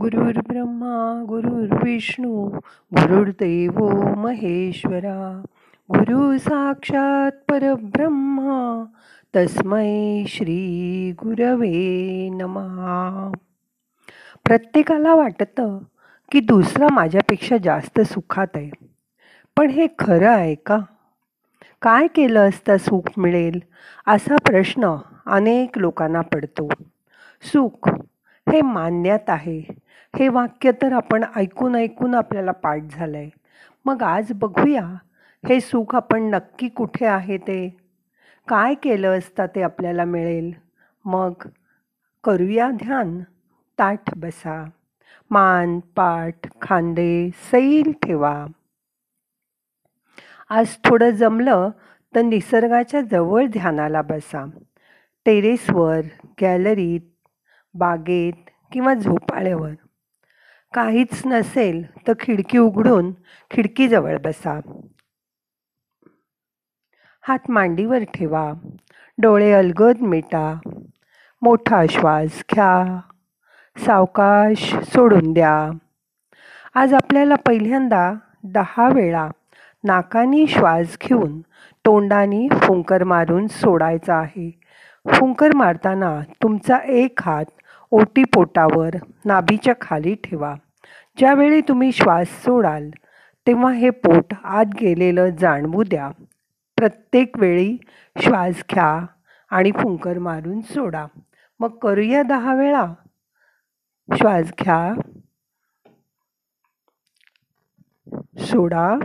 गुरुर्ब्रह्मा गुरुर्विष्णू गुरुर्देव महेश्वरा. गुरु साक्षात परब्रह्मा तस्मै श्री गुरवे नमहा प्रत्येकाला वाटतं की दुसरा माझ्यापेक्षा जास्त सुखात आहे. पण हे खरं आहे का? काय केलं असता सुख मिळेल? असा प्रश्न अनेक लोकांना पडतो. सुख हे मान्यात आहे. हे वाक्य तर आपण ऐकून ऐकून आपल्याला पाठ झालं आहे मग आज बघूया हे सुख आपण नक्की कुठे आहे ते? काय केलं असता ते आपल्याला मिळेल? मग करूया ध्यान. ताठ बसा. मान पाठ खांदे सैल ठेवा. आज थोडं जमलं तर निसर्गाच्या जवळ ध्यानाला बसा. टेरेसवर गॅलरीत बागेत किंवा झोपाळ्यावर. काहीच नसेल तर खिडकी उघडून खिडकीजवळ बसा. हात मांडीवर ठेवा. डोळे अलगद मिटा. मोठा श्वास घ्या. सावकाश सोडून द्या. आज आपल्याला पहिल्यांदा दहा वेळा नाकानी श्वास घेऊन तोंडाने फुंकर मारून सोडायचा आहे. फुंकर मारताना तुमचा एक हात ओटीपोटावर नाभीच्या खाली ठेवा. ज्यावेळी तुम्ही श्वास सोडाल तेव्हा हे पोट आत गेलेलं जाणवू द्या. प्रत्येक वेळी श्वास घ्या आणि फुंकर मारून सोडा. मग करूया दहा वेळा. श्वास घ्या. सोडा.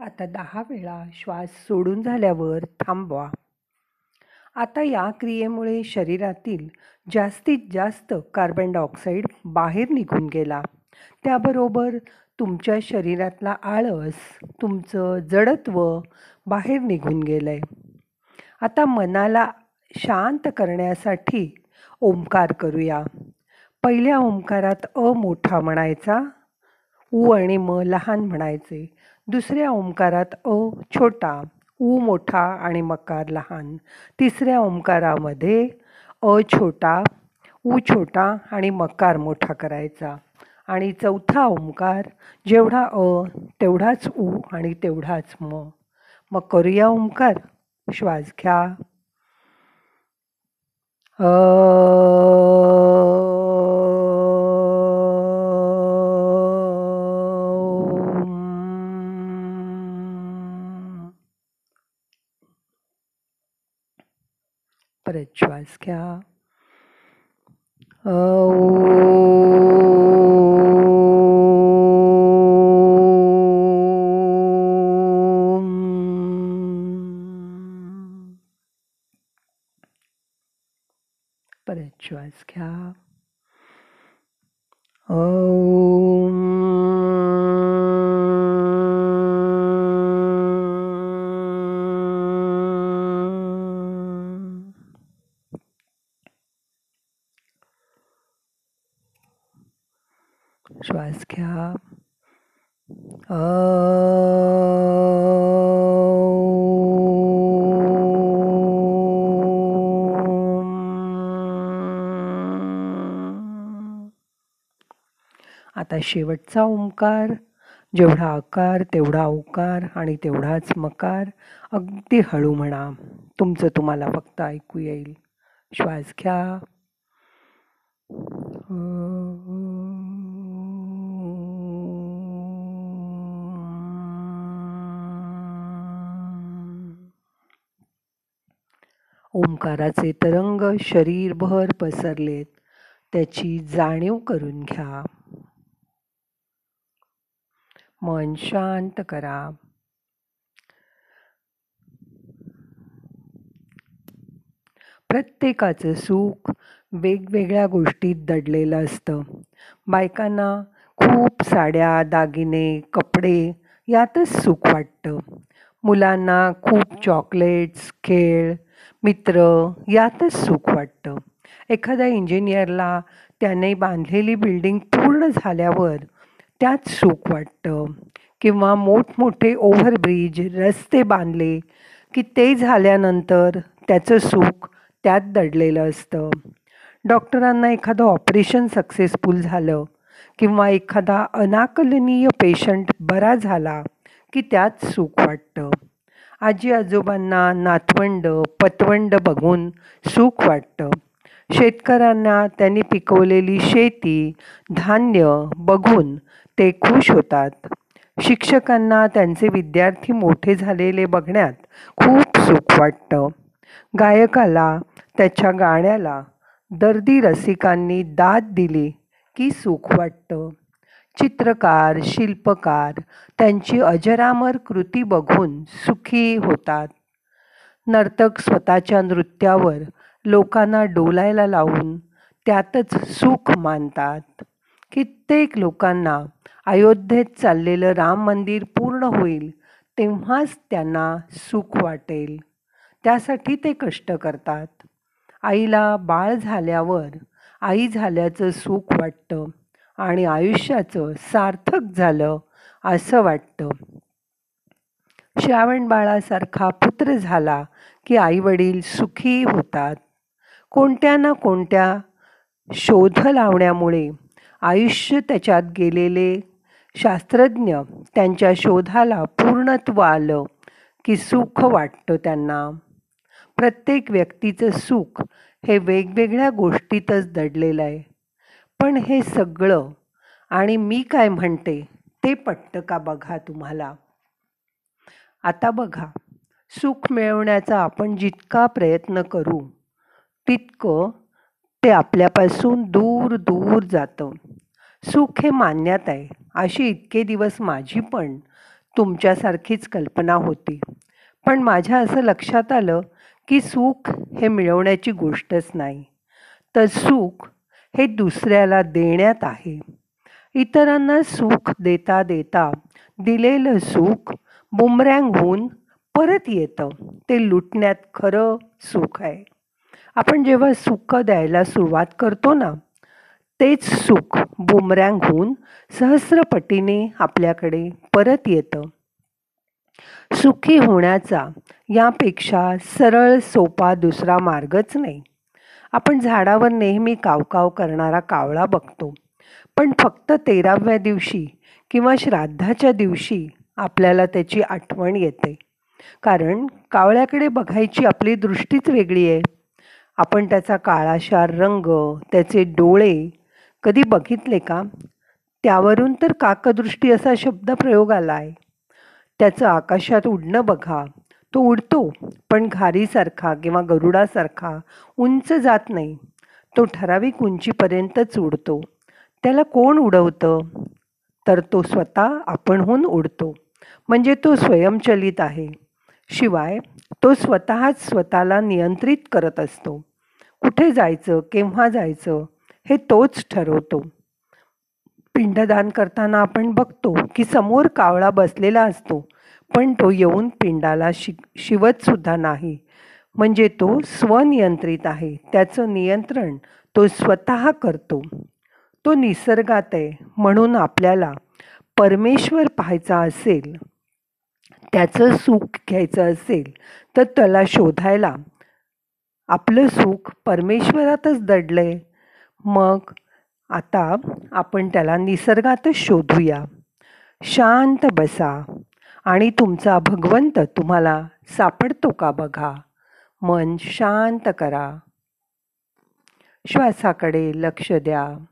आता दहा वेळा श्वास सोडून झाल्यावर थांबवा. आता या क्रियेमुळे शरीरातील जास्तीत जास्त कार्बन डायऑक्साईड बाहेर निघून गेला. त्याबरोबर तुमच्या शरीरातला आळस तुमचं जडत्व बाहेर निघून गेलं आहे आता मनाला शांत करण्यासाठी ओंकार करूया. पहिल्या ओंकारात अ मोठा म्हणायचा उ आणि म लहान म्हणायचे. दुसऱ्या ओंकारात अ छोटा उ मोठा आणि मकार लहान. तिसऱ्या ओंकारामध्ये अ छोटा उ छोटा आणि मकार मोठा करायचा. आणि चौथा ओंकार जेवढा अ तेवढाच उ आणि तेवढाच म. मग करूया ओंकार? श्वास घ्या. अ श्वास घ्या परत श्वास घ्या श्वास घ्या. आता शेवटचा ओंकार जेवढा आकार तेवढा ओकार आणि तेवढाच मकार. अगदी हळू म्हणा तुमचं तुम्हाला फक्त ऐकू येईल. श्वास घ्या. ओंकाराचे तरंग शरीरभर पसरलेत. त्याची जाणीव करून घ्या. मन शांत करा. प्रत्येकाचं सुख वेगवेगळ्या गोष्टीत दडलेलं असतं. बायकांना खूप साड्या दागिने कपडे यातच सुख वाटतं. मुलांना खूप चॉकलेट्स खेळ मित्र यातच सुख वाटतं. एखाद्या इंजिनियरला त्याने बांधलेली बिल्डिंग पूर्ण झाल्यावर त्यात सुख वाटतं. किंवा मोठमोठे ओव्हरब्रिज रस्ते बांधले की ते झाल्यानंतर त्याचं सुख त्यात दडलेलं असतं. डॉक्टरांना एखादं ऑपरेशन सक्सेसफुल झालं किंवा एखादा अनाकलनीय पेशंट बरा झाला की त्यात सुख वाटतं. आजी आजोबांना नातवंड पतवंड बघून सुख वाटतं. शेतकऱ्यांना त्यांनी पिकवलेली शेती धान्य बघून ते खुश होतात. शिक्षकांना त्यांचे विद्यार्थी मोठे झालेले बघण्यात खूप सुख वाटतं. गायकाला त्याच्या गाण्याला दर्दी रसिकांनी दाद दिली की सुख वाटतं. चित्रकार शिल्पकार त्यांची अजरामर कृती बघून सुखी होतात. नर्तक स्वतःच्या नृत्यावर लोकांना डोलायला लावून त्यातच सुख मानतात. कित्येक लोकांना अयोध्येत चाललेलं राम मंदिर पूर्ण होईल तेव्हाच त्यांना सुख वाटेल. त्यासाठी ते कष्ट करतात. आईला बाळ झाल्यावर आई झाल्याचं सुख वाटतं. आणि आयुष्याचं सार्थक झालं असं वाटतं. श्रावण बाळासारखा पुत्र झाला की आईवडील सुखी होतात. कोणत्या ना कोणत्या शोध लावण्यामुळे आयुष्य त्याच्यात गेलेले शास्त्रज्ञ त्यांच्या शोधाला पूर्णत्व आलं की सुख वाटतं त्यांना. प्रत्येक व्यक्तीचं सुख हे वेगवेगळ्या गोष्टीतच दडलेलं आहे. पण हे सगळं आणि मी काय म्हणते ते पटतं का बघा तुम्हाला? आता बघा सुख मिळवण्याचा आपण जितका प्रयत्न करू तितकं ते आपल्यापासून दूर दूर जातं. सुख हे मान्यात आहे. अशी इतके दिवस माझी पण तुमच्यासारखीच कल्पना होती. पण माझ्या असं लक्षात आलं की सुख हे मिळवण्याची गोष्टच नाही. तर सुख हे दुसऱ्याला देण्यात आहे. इतरांना सुख देता देता दिलेलं सुख बुमरँग होऊन परत येतं. ते लुटण्यात खरं सुख आहे. आपण जेव्हा सुख द्यायला सुरुवात करतो ना तेच सुख बुमरँग होऊन सहस्रपटीने आपल्याकडे परत येतं. सुखी होण्याचा यापेक्षा सरळ सोपा दुसरा मार्गच नाही. आपण झाडावर नेहमी कावकाव करणारा कावळा बघतो. पण फक्त तेराव्या दिवशी किंवा श्राद्धाच्या दिवशी आपल्याला त्याची आठवण येते. कारण कावळ्याकडे बघायची आपली दृष्टीच वेगळी आहे. आपण त्याचा काळाशार रंग त्याचे डोळे कधी बघितले का? त्यावरून तर काकदृष्टी असा शब्द प्रयोग आला आहे त्याचं आकाशात उडणं बघा. तो उडतो पण घारीसारखा किंवा गरुडासारखा उंच जात नाही. तो ठराविक उंचीपर्यंतच उडतो. त्याला कोण उडवतं? तर तो स्वतः आपणहून उडतो. म्हणजे तो स्वयंचलित आहे. शिवाय तो स्वतःच स्वतःला नियंत्रित करत असतो. कुठे जायचं केव्हा जायचं हे तोच ठरवतो. पिंडदान करताना आपण बघतो की समोर कावळा बसलेला असतो. पण तो येऊन पिंडाला शि शिवतसुद्धा नाही. म्हणजे तो स्वनियंत्रित आहे. त्याचं नियंत्रण तो स्वतः करतो. तो निसर्गात आहे. म्हणून आपल्याला परमेश्वर पाहायचा असेल त्याचं सुख घ्यायचं असेल तर त्याला शोधायला आपलं सुख परमेश्वरातच दडलं आहे मग आता आपण त्याला निसर्गातच शोधूया. शांत बसा. आणि तुमचा भगवंत तुम्हाला सापडतो का बघा? मन शांत करा. श्वासाकडे लक्ष द्या.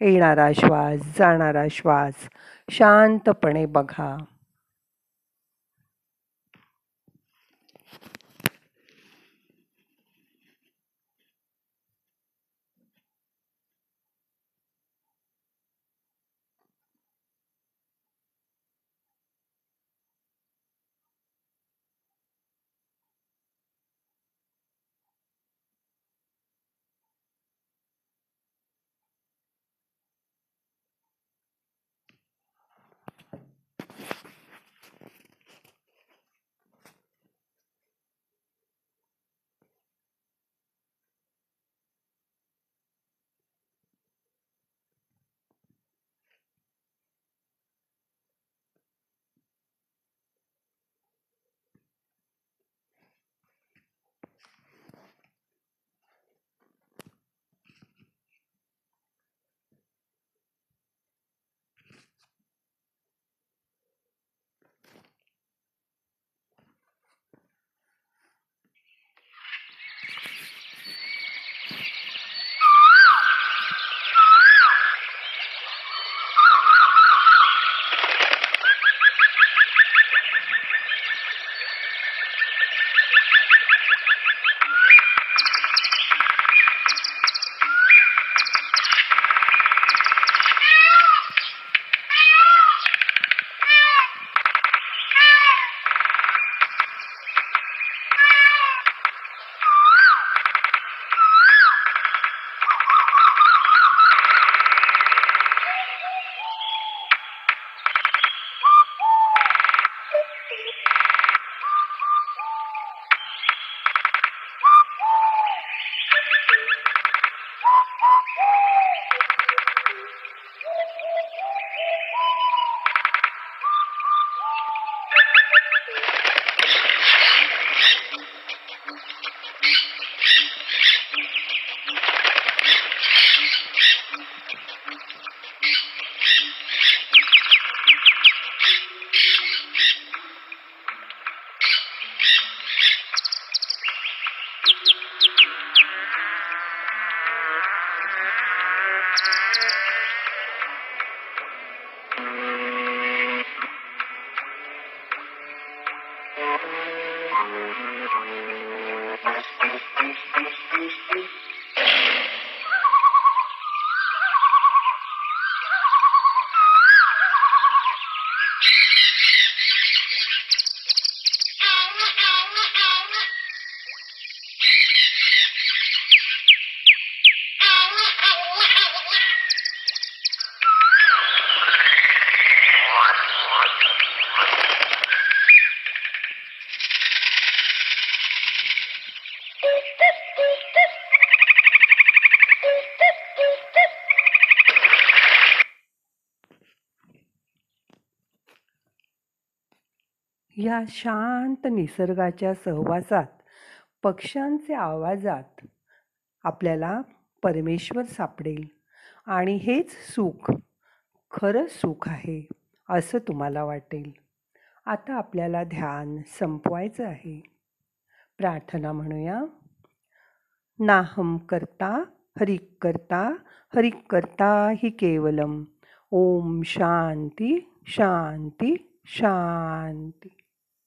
येणारा श्वास जाणारा श्वास शांतपणे बघा. Thank you. ह्या शांत निसर्गाच्या सहवासात पक्ष्यांचे आवाजात आपल्याला परमेश्वर सापडेल. आणि हेच सुख खरं सुख आहे असं तुम्हाला वाटेल. आता आपल्याला ध्यान संपवायचं आहे. प्रार्थना म्हणूया. नाहम करता हरिक करता हरिक करता हि केवलम. ओम शांती शांती शांती.